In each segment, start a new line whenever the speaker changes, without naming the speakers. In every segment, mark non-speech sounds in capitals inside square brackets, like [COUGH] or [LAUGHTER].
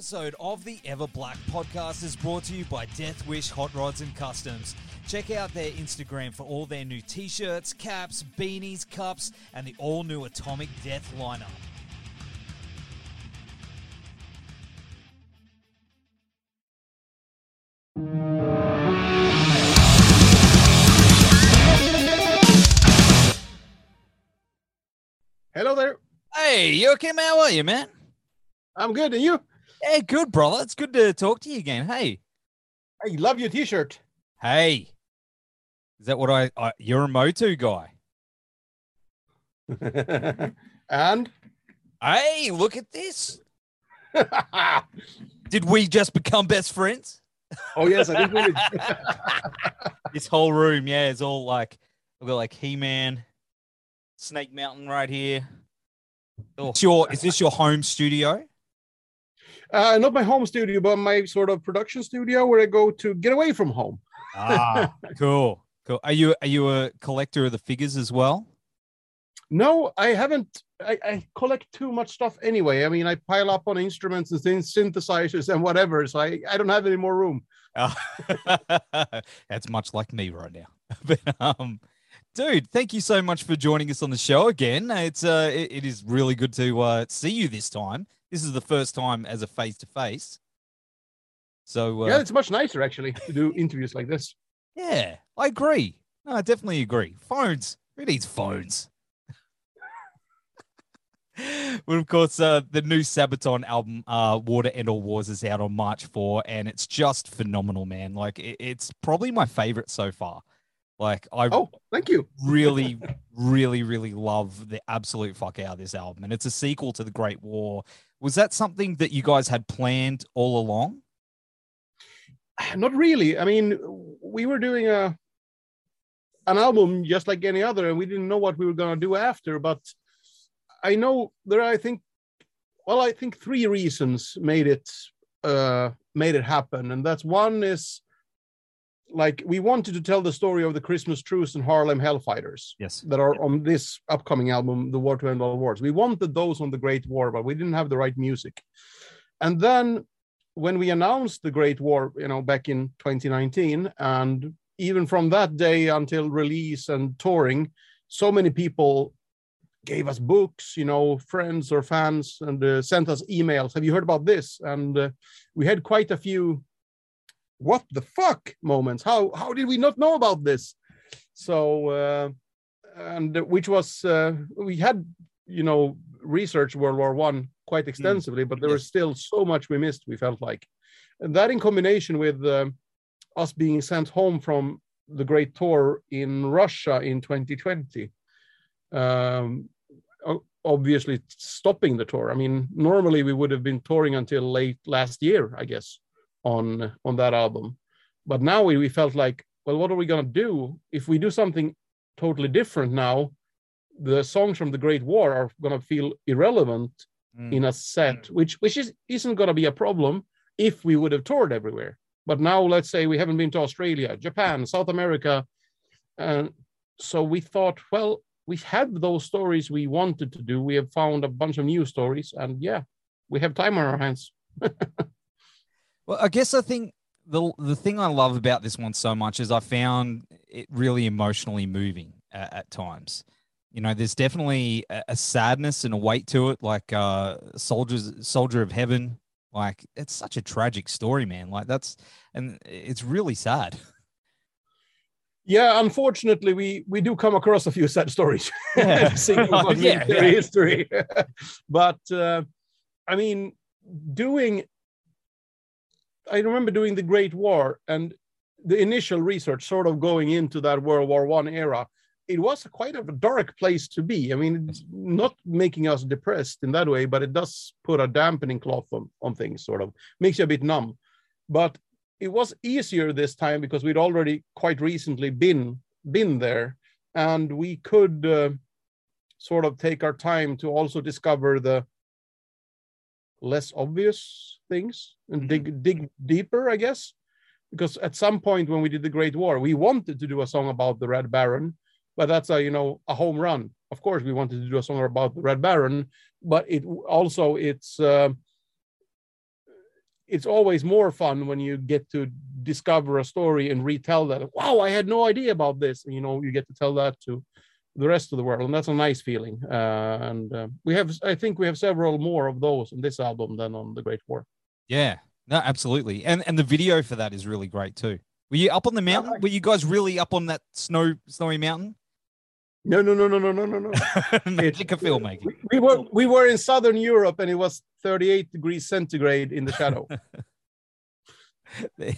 Episode of the Ever Black podcast is brought to you by Death Wish Hot Rods and Customs. Check out their Instagram for all their new t shirts, caps, beanies, cups, and the all new Atomic Death lineup.
Hello there.
Hey, you okay, man? How are you, man?
I'm good. And you?
Hey, good, brother. It's good to talk to you again. Hey,
I love your t-shirt.
hey. Is that what I, I you're a Motu guy? [LAUGHS]
and
Hey, look at this. [LAUGHS] Did we just become best friends?
oh yes, I think we did. [LAUGHS]
this whole room, yeah, is all like we've got like He Man, Snake Mountain right here. Oh, it's your, is this your home studio?
Uh, not my home studio, but my sort of production studio where I go to get away from home.
Ah, [LAUGHS] cool, cool. Are you are you a collector of the figures as well?
No, I haven't. I, I collect too much stuff anyway. I mean, I pile up on instruments and things, synthesizers and whatever. So I, I don't have any more room.
Oh, [LAUGHS] that's much like me right now. [LAUGHS] but um, dude, thank you so much for joining us on the show again. It's uh, it, it is really good to uh, see you this time. This is the first time as a face to face. So uh,
Yeah, it's much nicer actually to do interviews like this.
Yeah, I agree. No, I definitely agree. Phones. Who needs phones? [LAUGHS] well, of course, uh, the new Sabaton album, uh, War to End All Wars, is out on March 4, and it's just phenomenal, man. Like, it, it's probably my favorite so far. Like, I
Oh, thank you.
really, [LAUGHS] really, really love the absolute fuck out of this album. And it's a sequel to The Great War. Was that something that you guys had planned all along? [SIGHS]
Not really. I mean, we were doing a an album just like any other, and we didn't know what we were gonna do after. But I know there are, I think, well, I think three reasons made it uh, made it happen, and that's one is like we wanted to tell the story of the Christmas truce and Harlem Hellfighters
Yes.
that are on this upcoming album, The War to End All Wars. We wanted those on the Great War, but we didn't have the right music. And then when we announced the Great War, you know, back in 2019, and even from that day until release and touring, so many people gave us books, you know, friends or fans, and uh, sent us emails. Have you heard about this? And uh, we had quite a few what the fuck moments. How how did we not know about this? So uh, and which was uh, we had you know researched World War One quite extensively, but there was still so much we missed. We felt like, and that in combination with um us being sent home from the Great Tour in Russia in 2020, um, obviously stopping the tour. I mean, normally we would have been touring until late last year, I guess, on on that album, but now we, we felt like, well, what are we gonna do if we do something totally different now? The songs from the Great War are gonna feel irrelevant
Mm.
in a set, which which is isn't going to be a problem if we would have toured everywhere. But now, let's say we haven't been to Australia, Japan, South America, and so we thought, well, we had those stories we wanted to do. We have found a bunch of new stories, and yeah, we have time on our hands. [LAUGHS]
Well, I guess I think the the thing I love about this one so much is I found it really emotionally moving at, at times. You know, there's definitely a, a sadness and a weight to it, like uh, soldiers, soldier of heaven. Like it's such a tragic story, man. Like that's and it's really sad. [LAUGHS]
Yeah, unfortunately, we we do come across a few sad stories. [LAUGHS]
Yeah. [LAUGHS]
About
Yeah, yeah.
history, but uh, I mean, doing. I remember doing the Great War and the initial research, sort of going into that World War One era. it was quite a dark place to be. I mean, not making us depressed in that way, but it does put a dampening cloth on, on things, sort of makes you a bit numb. But it was easier this time because we'd already quite recently been been there, and we could uh, sort of take our time to also discover the less obvious things and dig dig deeper, I guess. Because at some point when we did the Great War, we wanted to do a song about the Red Baron, but that's a you know a home run. Of course, we wanted to do a song about the Red Baron, but it also it's uh, it's always more fun when you get to discover a story and retell that. Wow, I had no idea about this. And, you know, you get to tell that to the rest of the world, and that's a nice feeling. Uh, and uh, we have, I think, we have several more of those on this album than on the Great War.
Yeah, no, absolutely, and and the video for that is really great too. Were you up on the mountain? Were you guys really up on that snow snowy mountain?
No, no, no, no, no, no, no, no. [LAUGHS]
Magic of filmmaking.
We, we were we were in southern Europe, and it was 38 degrees centigrade in the shadow. [LAUGHS]
the,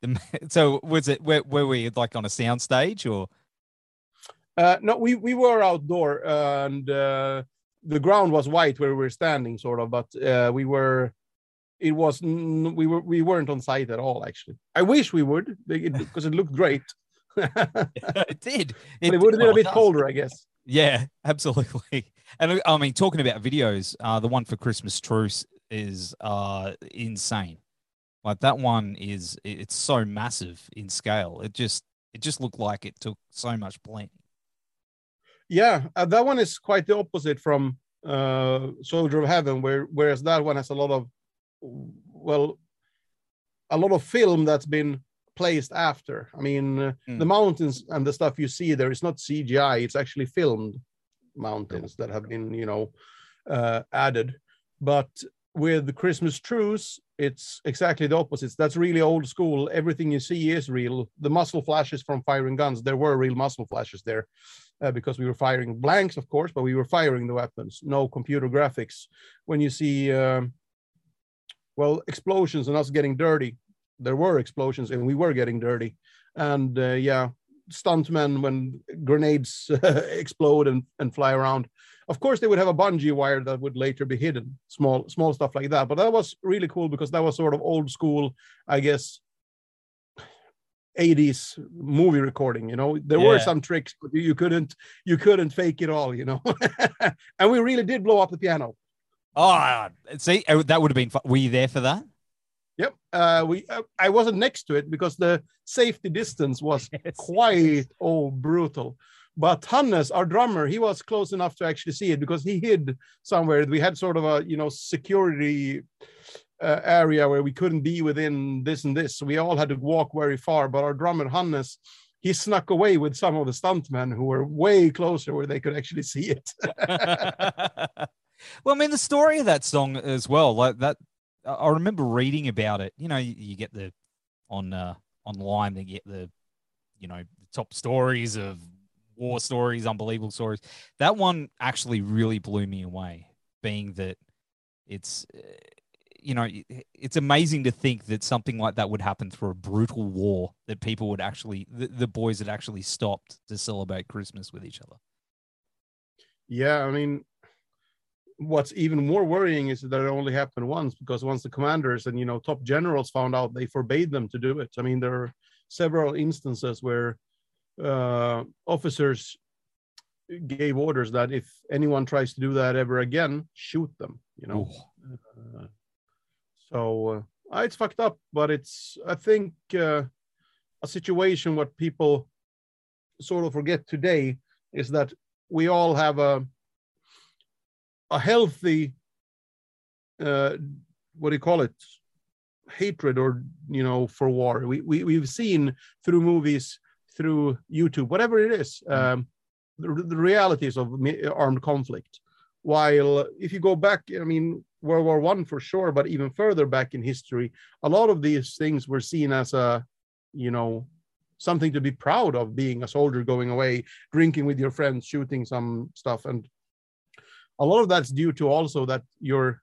the, so was it where were we like on a sound stage or?
Uh, no, we we were outdoor, and uh, the ground was white where we were standing, sort of. But uh, we were, it was we were we weren't on site at all. Actually, I wish we would because it, it looked great. [LAUGHS] [LAUGHS]
it did.
It, it would have been a bit colder, I guess.
Yeah, [LAUGHS] absolutely. And I mean, talking about videos, uh, the one for Christmas Truce is uh, insane. Like that one is, it's so massive in scale. It just, it just looked like it took so much planning.
Yeah, uh, that one is quite the opposite from uh, Soldier of Heaven, where whereas that one has a lot of, well, a lot of film that's been placed after. I mean, uh, mm. the mountains and the stuff you see there is not CGI; it's actually filmed mountains that have been, you know, uh, added. But with Christmas truce, it's exactly the opposite. That's really old school. Everything you see is real. The muzzle flashes from firing guns, there were real muzzle flashes there. Uh, because we were firing blanks, of course, but we were firing the weapons. No computer graphics. When you see, um, well, explosions and us getting dirty, there were explosions and we were getting dirty. And uh, yeah, stuntmen when grenades [LAUGHS] explode and, and fly around. Of course, they would have a bungee wire that would later be hidden, small small stuff like that. But that was really cool because that was sort of old school, I guess, 80s movie recording you know there yeah. were some tricks but you couldn't you couldn't fake it all you know [LAUGHS] and we really did blow up the piano
oh see oh, that would have been fun. were you there for that
Yep. Uh, we uh, I wasn't next to it because the safety distance was [LAUGHS] yes. quite oh brutal. But Hannes, our drummer, he was close enough to actually see it because he hid somewhere. We had sort of a you know security uh, area where we couldn't be within this and this. So we all had to walk very far. But our drummer Hannes, he snuck away with some of the stuntmen who were way closer where they could actually see it. [LAUGHS]
well, I mean, the story of that song as well, like that I remember reading about it. You know, you, you get the on uh, online, they get the you know top stories of war stories, unbelievable stories. That one actually really blew me away, being that it's you know it's amazing to think that something like that would happen through a brutal war that people would actually the, the boys had actually stopped to celebrate Christmas with each other.
Yeah, I mean, what's even more worrying is that it only happened once because once the commanders and you know top generals found out they forbade them to do it. I mean there are several instances where uh, officers gave orders that if anyone tries to do that ever again shoot them you know? Uh, so uh, it's fucked up but it's i think uh, a situation what people sort of forget today is that we all have a a healthy uh, what do you call it? Hatred or you know for war. We, we we've seen through movies through youtube whatever it is mm. um, the, the realities of armed conflict. While if you go back i mean world war one for sure but even further back in history a lot of these things were seen as a you know something to be proud of being a soldier going away drinking with your friends shooting some stuff and a lot of that's due to also that your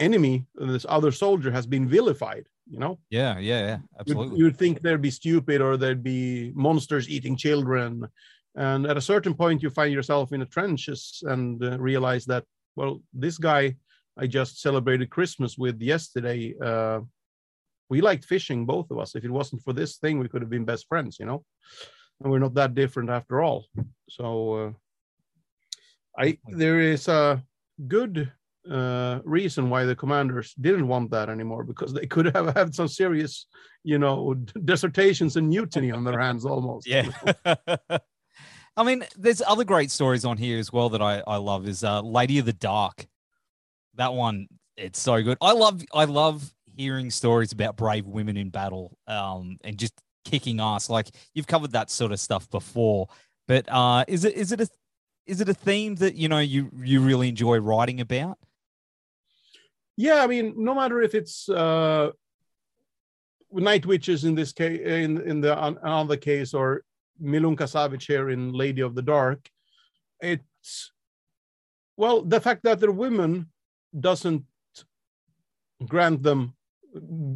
enemy, this other soldier, has been vilified. You know.
Yeah, yeah, yeah, absolutely.
You'd, you'd think they'd be stupid or there'd be monsters eating children, and at a certain point you find yourself in the trenches and uh, realize that well this guy i just celebrated christmas with yesterday uh, we liked fishing both of us. If it wasn't for this thing we could have been best friends you know? And we're not that different after all. So uh, i there is a good uh, reason why the commanders didn't want that anymore because they could have had some serious you know dissertations and mutiny on their hands almost.
Yeah. [LAUGHS] I mean, there's other great stories on here as well that I, I love. Is uh, Lady of the Dark. That one, it's so good. I love I love hearing stories about brave women in battle, um, and just kicking ass. Like you've covered that sort of stuff before, but uh, is it is it a is it a theme that you know you you really enjoy writing about?
Yeah, I mean, no matter if it's uh, night witches in this case, in in the other case, or Milunka Savic here in Lady of the Dark, it's well the fact that they're women doesn't grant them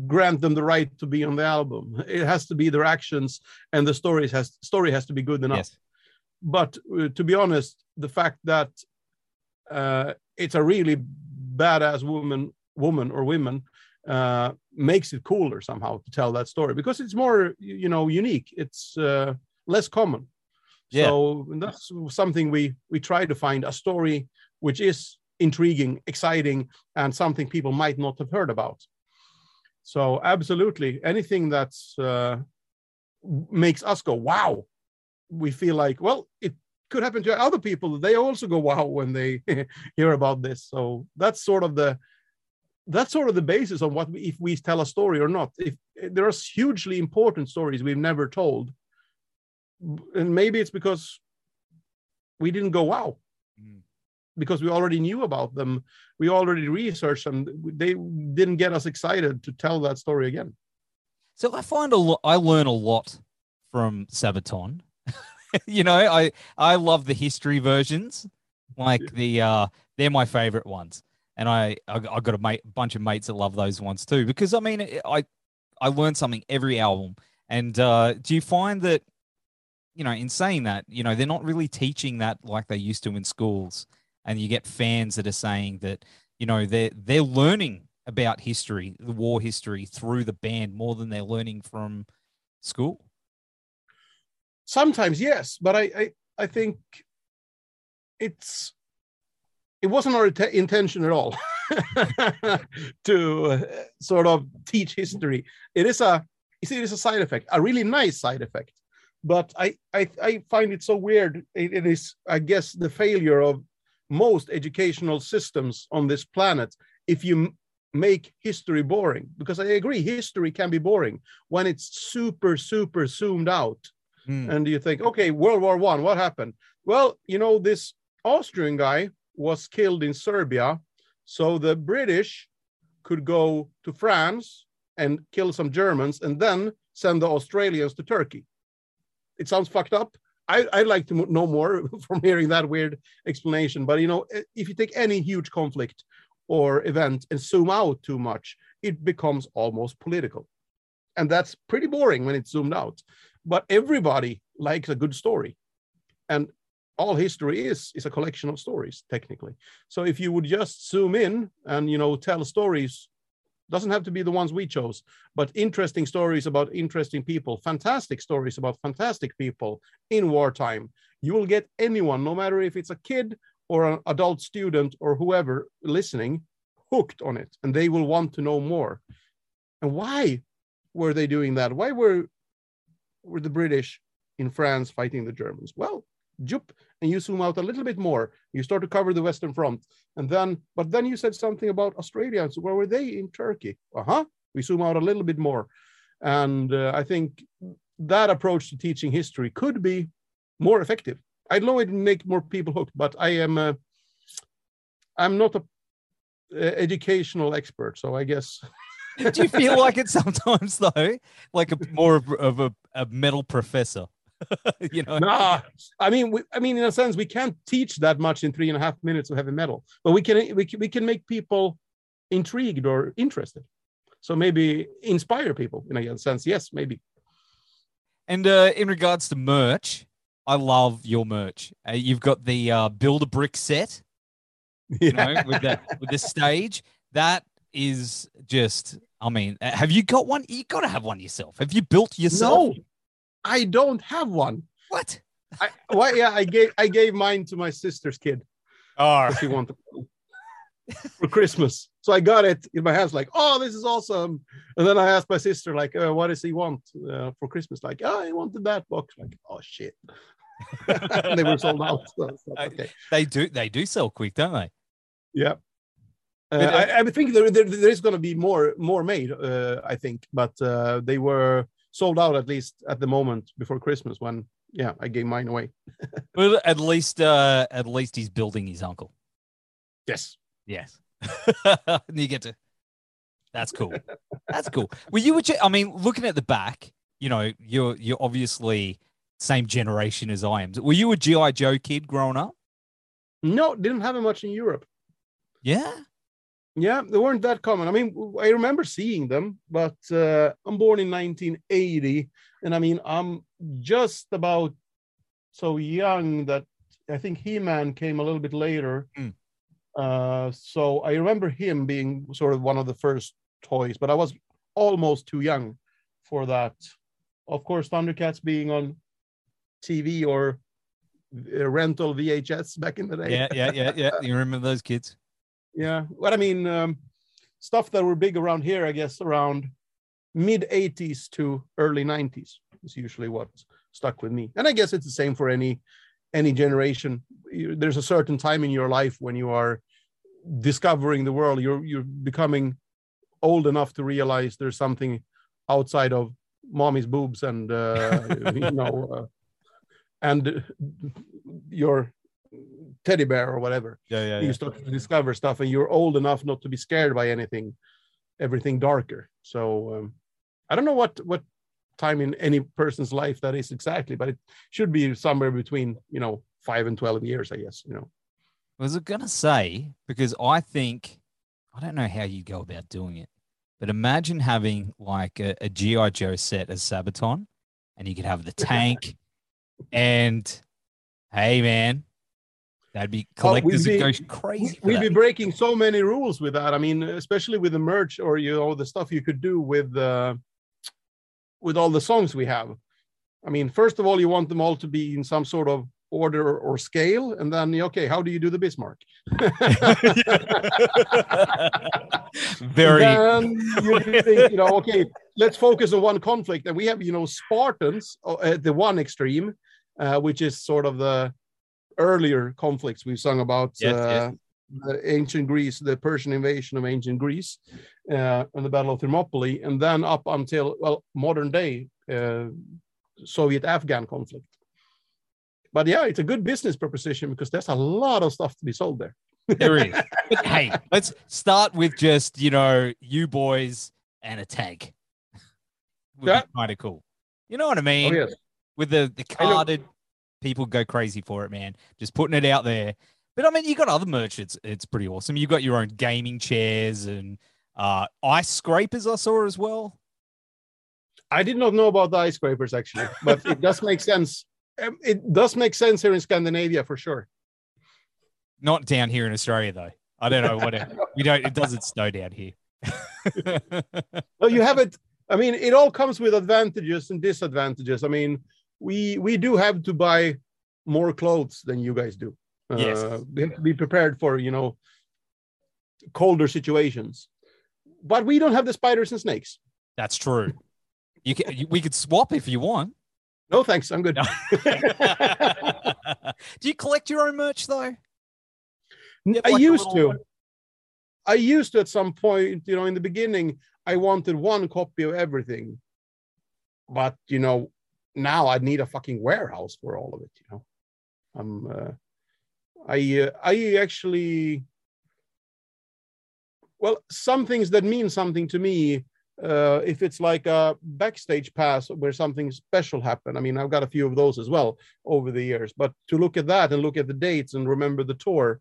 grant them the right to be on the album. It has to be their actions, and the story has story has to be good enough. Yes. But uh, to be honest, the fact that uh, it's a really badass woman, woman or women, uh, makes it cooler somehow to tell that story because it's more, you know, unique. It's uh, less common. Yeah. So that's something we we try to find a story which is intriguing, exciting, and something people might not have heard about. So absolutely, anything that's uh, makes us go wow, we feel like well, it could happen to other people. They also go wow when they [LAUGHS] hear about this. So that's sort of the that's sort of the basis of what we, if we tell a story or not. If there are hugely important stories we've never told, and maybe it's because we didn't go wow. Because we already knew about them. We already researched them. They didn't get us excited to tell that story again.
So i find a lot i learn a lot from sabaton. [LAUGHS] You know i i love the history versions. Like the uh they're my favorite ones. And i i, I got a mate, bunch of mates that love those ones too. Because i mean i i learn something every album. And uh do you find that you know, in saying that, you know, they're not really teaching that like they used to in schools. And you get fans that are saying that, you know, they're they're learning about history, the war history through the band more than they're learning from school.
Sometimes, yes, but I I, I think it's it wasn't our intention at all [LAUGHS] to uh, sort of teach history. It is a it is a side effect, a really nice side effect but I, I, I find it so weird. It, it is, I guess, the failure of most educational systems on this planet. If you make history boring, because I agree, history can be boring when it's super, super zoomed out. Mm. And you think, okay, World War One, what happened? Well, you know, this Austrian guy was killed in Serbia, so the British could go to France and kill some Germans, and then send the Australians to Turkey it sounds fucked up. I, I'd like to know more [LAUGHS] from hearing that weird explanation. But you know, if you take any huge conflict or event and zoom out too much, it becomes almost political. And that's pretty boring when it's zoomed out. But everybody likes a good story. And all history is is a collection of stories, technically. So if you would just zoom in and you know tell stories doesn't have to be the ones we chose but interesting stories about interesting people fantastic stories about fantastic people in wartime. You will get anyone no matter if it's a kid or an adult student or whoever listening hooked on it and they will want to know more. And why were they doing that? Why were were the british in france fighting the germans? Well jup, and you zoom out a little bit more. You start to cover the Western Front. And then, but then you said something about Australians. Where were they in Turkey? Uh-huh. We zoom out a little bit more. And uh, I think that approach to teaching history could be more effective. I know it make more people hooked, but I am uh, I'm not a, a educational expert, so I guess. [LAUGHS]
Do you feel like it [LAUGHS] sometimes though, like a more of, of a, a metal professor? [LAUGHS]
you know nah, i mean we, i mean in a sense we can't teach that much in three and a half minutes of heavy metal but we can we can, we can make people intrigued or interested so maybe inspire people in a sense yes maybe
and uh, in regards to merch I love your merch. Uh, you've got the uh, build a brick set, you know, with the with the stage. That is just. I mean, uh, have you got one? You got to have one yourself. Have you built yourself?
No, I don't have one.
What?
I, well, yeah, I gave I gave mine to my sister's kid.
Oh,
She wanted for Christmas, so I got it in my hands. Like, oh, this is awesome! And then I asked my sister, like, uh, what does he want uh, for Christmas? Like, oh, he wanted that box. Like, oh shit! [LAUGHS] they were sold out. So, so, okay,
they do. They do sell quick, don't they?
yeah. Uh,
But, uh,
I, I think there, there, there is going to be more more made. Uh, I think, but uh, they were sold out at least at the moment before Christmas. When yeah, I gave mine away. [LAUGHS]
Well, at least, uh, at least he's building his uncle.
Yes.
Yes. and [LAUGHS] you get to. That's cool. That's cool. Well, you were. I mean, looking at the back, you know, you're you're obviously same generation as I am. Were you a GI Joe kid growing up?
No, didn't have it much in Europe.
Yeah.
Yeah, they weren't that common. I mean, I remember seeing them, but uh, I'm born in 1980, and I mean, I'm just about so young that I think He-Man came a little bit later.
Mm.
Uh, so I remember him being sort of one of the first toys, but I was almost too young for that. Of course, Thundercats being on TV or uh, rental VHS back in the day.
Yeah. Yeah. Yeah. Yeah. You remember those kids?
Yeah. What I mean, um, stuff that were big around here, I guess, around mid 80s to early 90s is usually what stuck with me. And I guess it's the same for any any generation. There's a certain time in your life when you are discovering the world. You're you're becoming old enough to realize there's something outside of mommy's boobs and uh, you [LAUGHS] know uh, and your teddy bear or whatever
Yeah. Yeah.
you start to discover stuff and you're old enough not to be scared by anything everything darker so um, i don't know what what time in any person's life that is exactly but it should be somewhere between you know 5 and 12 years i guess you know
was I gonna say because I think I don't know how you go about doing it, but imagine having like a, a GI Joe set as Sabaton, and you could have the [LAUGHS] tank, and hey man, that'd be
Oh, we'd
collectors
be-
crazy.
we'd be breaking so many rules with that i mean especially with the merch or you know the stuff you could do with uh with all the songs we have i mean first of all you want them all to be in some sort of order or scale and then okay how do you do the bismarck [LAUGHS]
Very
then you [LAUGHS] think, you know, okay, let's focus on one conflict. And we have, you know, Spartans uh, at the one extreme, uh, which is sort of the earlier conflicts we've sung about.
Yes,
uh,
yes.
The ancient Greece, the Persian invasion of ancient Greece, uh, and the Battle of Thermopylae, and then up until well modern day uh, Soviet-Afghan conflict. But yeah, it's a good business proposition because there's a lot of stuff to be sold there.
there is. [LAUGHS] But hey, let's start with just you know you boys and a tank. Would
Yeah.
kind of cool. You know what I
Oh
mean?
yes,
with the the carded people go crazy for it, man. Just putting it out there. But I mean, you got other merch. It's it's pretty awesome. You got your own gaming chairs and uh, ice scrapers. I saw as well.
I did not know about the ice scrapers actually, but it does make sense. Um, It does make sense here in Scandinavia for sure.
Not down here in Australia though. I don't know what it, we don't. It doesn't snow down here.
Well, you have it. I mean, it all comes with advantages and disadvantages. I mean, we we do have to buy more clothes than you guys do.
Yes.
Uh, we have to be prepared for you know colder situations, but we don't have the spiders and snakes.
That's true. You can. You, we could swap if you want.
No, thanks. I'm good.
No. [LAUGHS] Do you collect your own merch though? Have
I
like
used
little-
to. I used to at some point, you know, in the beginning, I wanted one copy of everything. But, you know, now I need a fucking warehouse for all of it, you know. I'm, uh, I, uh, I actually, well, some things that mean something to me, uh, if it's like a backstage pass where something special happened, I mean, I've got a few of those as well over the years. But to look at that and look at the dates and remember the tour,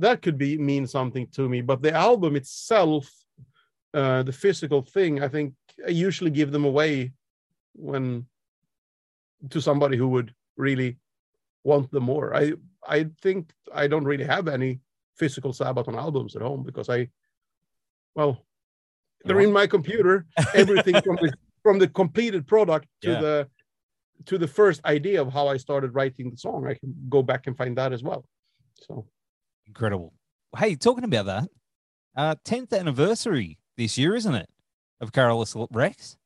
that could be mean something to me but the album itself uh the physical thing i think i usually give them away when to somebody who would really want them more. I I think I don't really have any physical Sabaton albums at home because I, well, they're in my computer. Everything from the [LAUGHS] from the completed product to
Yeah.
the to the first idea of how I started writing the song. I can go back and find that as well. So
Incredible. Hey, talking about that, uh, 10th anniversary this year, isn't it? Of Carolus Rex.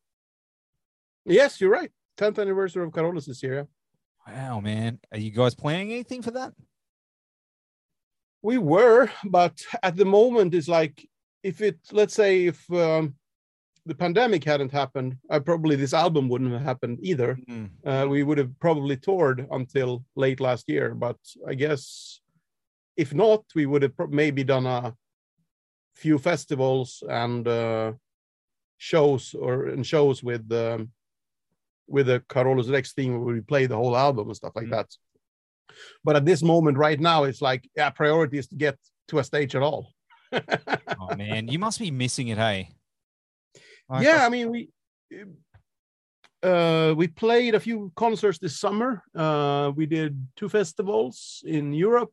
yes, you're right. 10th anniversary of Carolus this year.
Wow, man. Are you guys planning anything for that?
We were, but at the moment, it's like if it, let's say, if um, the pandemic hadn't happened, uh, probably this album wouldn't have happened either. Uh, we would have probably toured until late last year, but I guess if not, we would have pro- maybe done a few festivals and uh, shows or and shows with um, with the Carolus Rex theme where we play the whole album and stuff like
Mm.
that. But at this moment, right now, it's like yeah, priority is to get to a stage at all. [LAUGHS]
Oh, man. You must be missing it, hey? Like,
yeah, I mean we uh, we played a few concerts this summer. Uh, we did two festivals in Europe,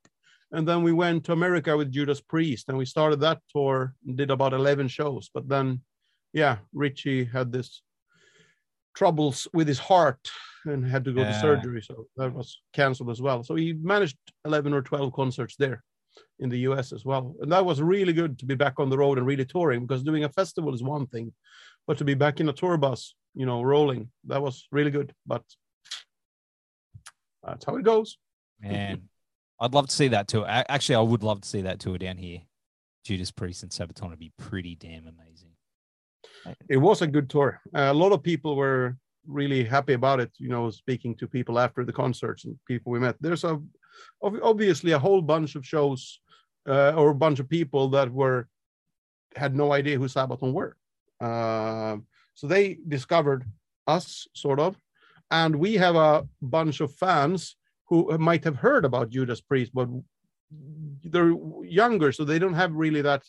and then we went to America with Judas Priest, and we started that tour. and Did about eleven shows, but then, yeah, Richie had this troubles with his heart and had to go to surgery, so that was canceled as well. So he managed eleven or twelve concerts there in the US as well. And that was really good to be back on the road and really touring because doing a festival is one thing, but to be back in a tour bus, you know, rolling, that was really good. But that's how it goes.
Man, I'd love to see that tour. Actually, I would love to see that tour down here. Judas Priest and Sabaton would be pretty damn amazing.
It was a good tour. Uh, a lot of people were really happy about it, you know, speaking to people after the concerts and people we met. There's a obviously a whole bunch of shows uh, or a bunch of people that were had no idea who Sabaton were. Uh, so they discovered us, sort of, and we have a bunch of fans who might have heard about Judas Priest, but they're younger, so they don't have really that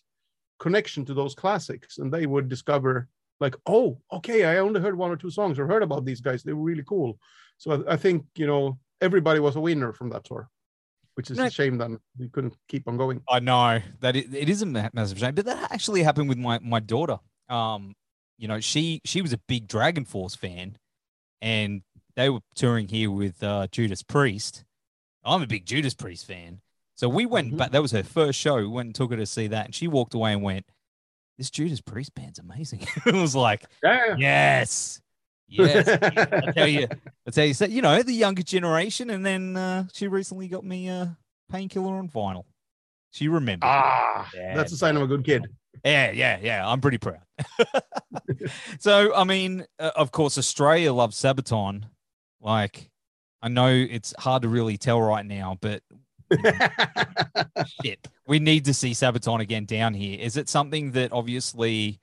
connection to those classics, and they would discover like, oh, okay, I only heard one or two songs or heard about these guys. They were really cool. So I, I think you know everybody was a winner from that tour, which is
No.
a shame that we couldn't keep on going.
I know that it, it is a massive shame, but that actually happened with my my daughter. Um, you know, she she was a big Dragon Force fan, and they were touring here with uh, Judas Priest. I'm a big Judas Priest fan, so we went
Mhm.
back. That was her first show. We went and took her to see that, and she walked away and went, "This Judas Priest band's amazing." [LAUGHS] it was like,
Yeah.
yes, yes. I tell you, I tell you, so, you know, the younger generation, and then uh, she recently got me a painkiller on vinyl. She remembered.
ah,
Yeah,
that's a sign of a good kid.
Yeah, yeah, yeah. I'm pretty proud. [LAUGHS] so, I mean, uh, of course, Australia loves Sabaton. Like, I know it's hard to really tell right now, but shit, we need to see Sabaton again down here. Is it something that obviously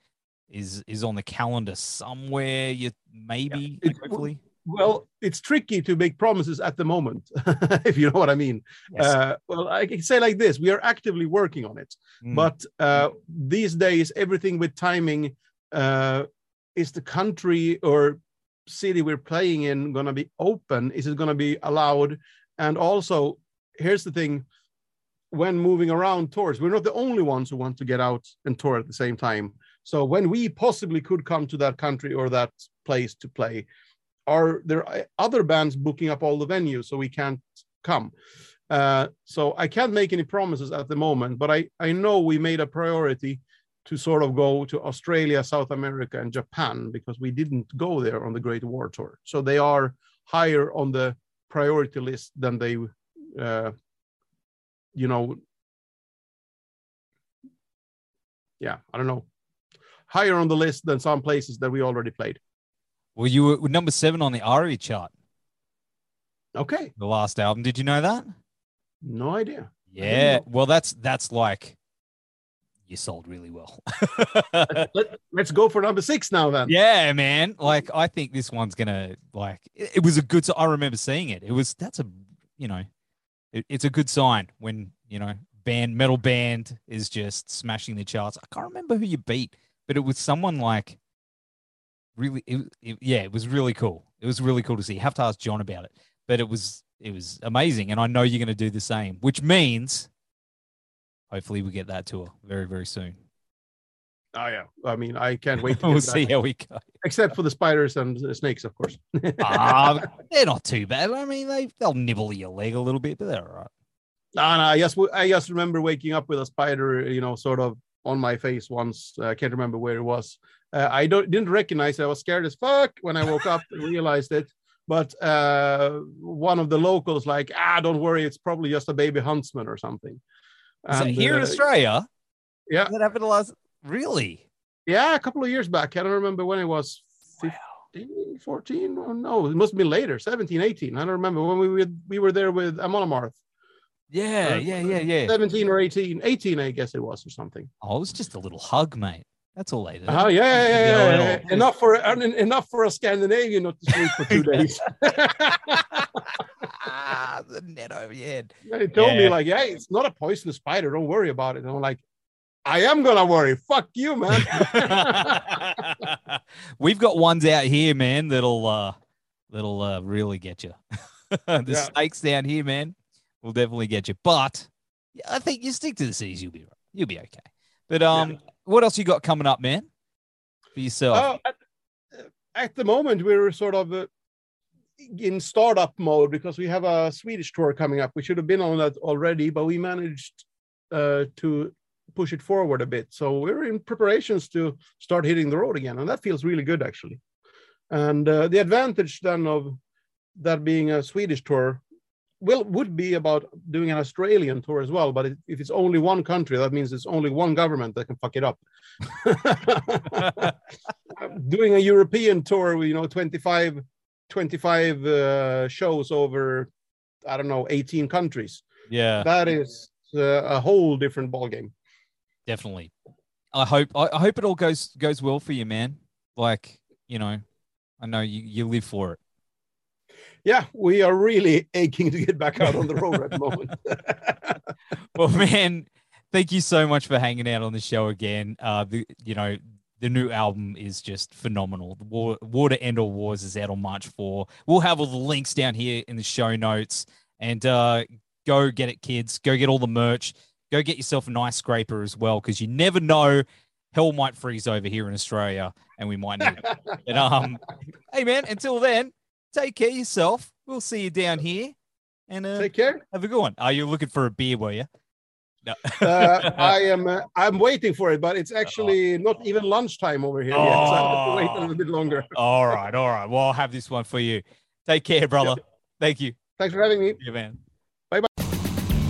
is is on the calendar somewhere? You maybe,
It-
hopefully.
well, it's tricky to make promises at the moment, [LAUGHS] if you know what I mean.
Yes.
Uh, well, I can say like this: we are actively working on it.
Mm.
but uh, these days everything with timing uh, is the country or city we're playing in going to be open is it going to be allowed and also here's the thing. When moving around tours we're not the only ones who want to get out and tour at the same time. So when we possibly could come to that country or that place to play are there other bands booking up all the venues so we can't come? Uh, so I can't make any promises at the moment, but I, I know we made a priority to sort of go to Australia, South America, and Japan because we didn't go there on the Great War Tour. So they are higher on the priority list than they, uh, you know, yeah, I don't know, higher on the list than some places that we already played.
well, you were number seven on the ARIA chart,
Okay,
the last album. Did you know that?
no idea.
Yeah. Well, that's that's like you sold really well.
Let, let's go for number six now then.
yeah, man. Like I think this one's gonna like it, it was a good. I remember seeing it. It was that's a you know, it, it's a good sign when you know band metal band is just smashing the charts. I can't remember who you beat, but it was someone like really. It, it, yeah, it was really cool. It was really cool to see. Have to ask John about it, but it was it was amazing, and I know you're going to do the same, which means hopefully we get that tour very very soon.
Oh yeah, I mean I can't wait. [LAUGHS]
we'll see how [LAUGHS] we go.
Except for the spiders and the snakes, of course.
uh, [LAUGHS] they're not too bad. I mean, they they'll nibble your leg a little bit, but they're all right.
No, no, I just I just remember waking up with a spider, you know, sort of on my face once. I can't remember where it was. Uh, I don't didn't recognize it. I was scared as fuck when I woke up and realized it. But uh, one of the locals like, ah, don't worry, it's probably just a baby huntsman or something.
And, here uh, in Australia,
yeah,
that happened last. Really?
Yeah, a couple of years back. I don't remember when it was. 15, 14 or no it must been later 17 18 i don't remember when we were, we were there with Amon
yeah, yeah, yeah, yeah.
17 or 18, 18, I guess it was, or something.
Oh, it was just a little hug, mate. That's all they did.
Oh, yeah, yeah, yeah. yeah, yeah. Enough for enough for a Scandinavian not to sleep for two [LAUGHS] days.
ah, the net over your head.
They told me like, yeah, it's not a poisonous spider. Don't worry about it. And I'm like, I am gonna worry. Fuck you, man. [LAUGHS] [LAUGHS]
We've got ones out here, man, that'll uh that'll uh really get you. [LAUGHS] the snakes down here, man will definitely get you. But I think you stick to the cities, you'll be right. You'll be okay. But um, yeah. what else you got coming up, man, for yourself?
Uh, at, at, the moment, we're sort of uh, in startup mode because we have a Swedish tour coming up. We should have been on that already, but we managed uh, to push it forward a bit. So we're in preparations to start hitting the road again, and that feels really good actually. And uh, the advantage then of that being a Swedish tour will would be about doing an Australian tour as well. But if it's only one country, that means it's only one government that can fuck it up. [LAUGHS] doing a European tour, you know, 25, 25 uh, shows over, I don't know, 18 countries.
Yeah,
that is uh, a whole different ballgame.
Definitely. I hope I, I hope it all goes goes well for you, man. Like you know, I know you you live for it
yeah, we are really [LAUGHS] aching to get back out on the road at the moment. [LAUGHS] [LAUGHS]
well, man, thank you so much for hanging out on the show again. Uh, the you know the new album is just phenomenal. The War, War to End All Wars is out on March 4. We'll have all the links down here in the show notes. And uh, go get it, kids. Go get all the merch. Go get yourself a nice scraper as well, because you never know. Hell might freeze over here in Australia, and we might need it. [LAUGHS] and, um, hey, man, until then, take care of yourself. We'll see you down here. And uh,
take care.
Have a good one. Are you looking for a beer? Were you?
No. uh, [LAUGHS] I am. Uh, I'm waiting for it, but it's actually not even lunchtime over here oh. yet. So I have to wait a little bit longer.
all right, all right. Well, I'll have this one for you. Take care, brother. Yep. Thank you.
Thanks for having me.
Yeah, man.
Bye bye.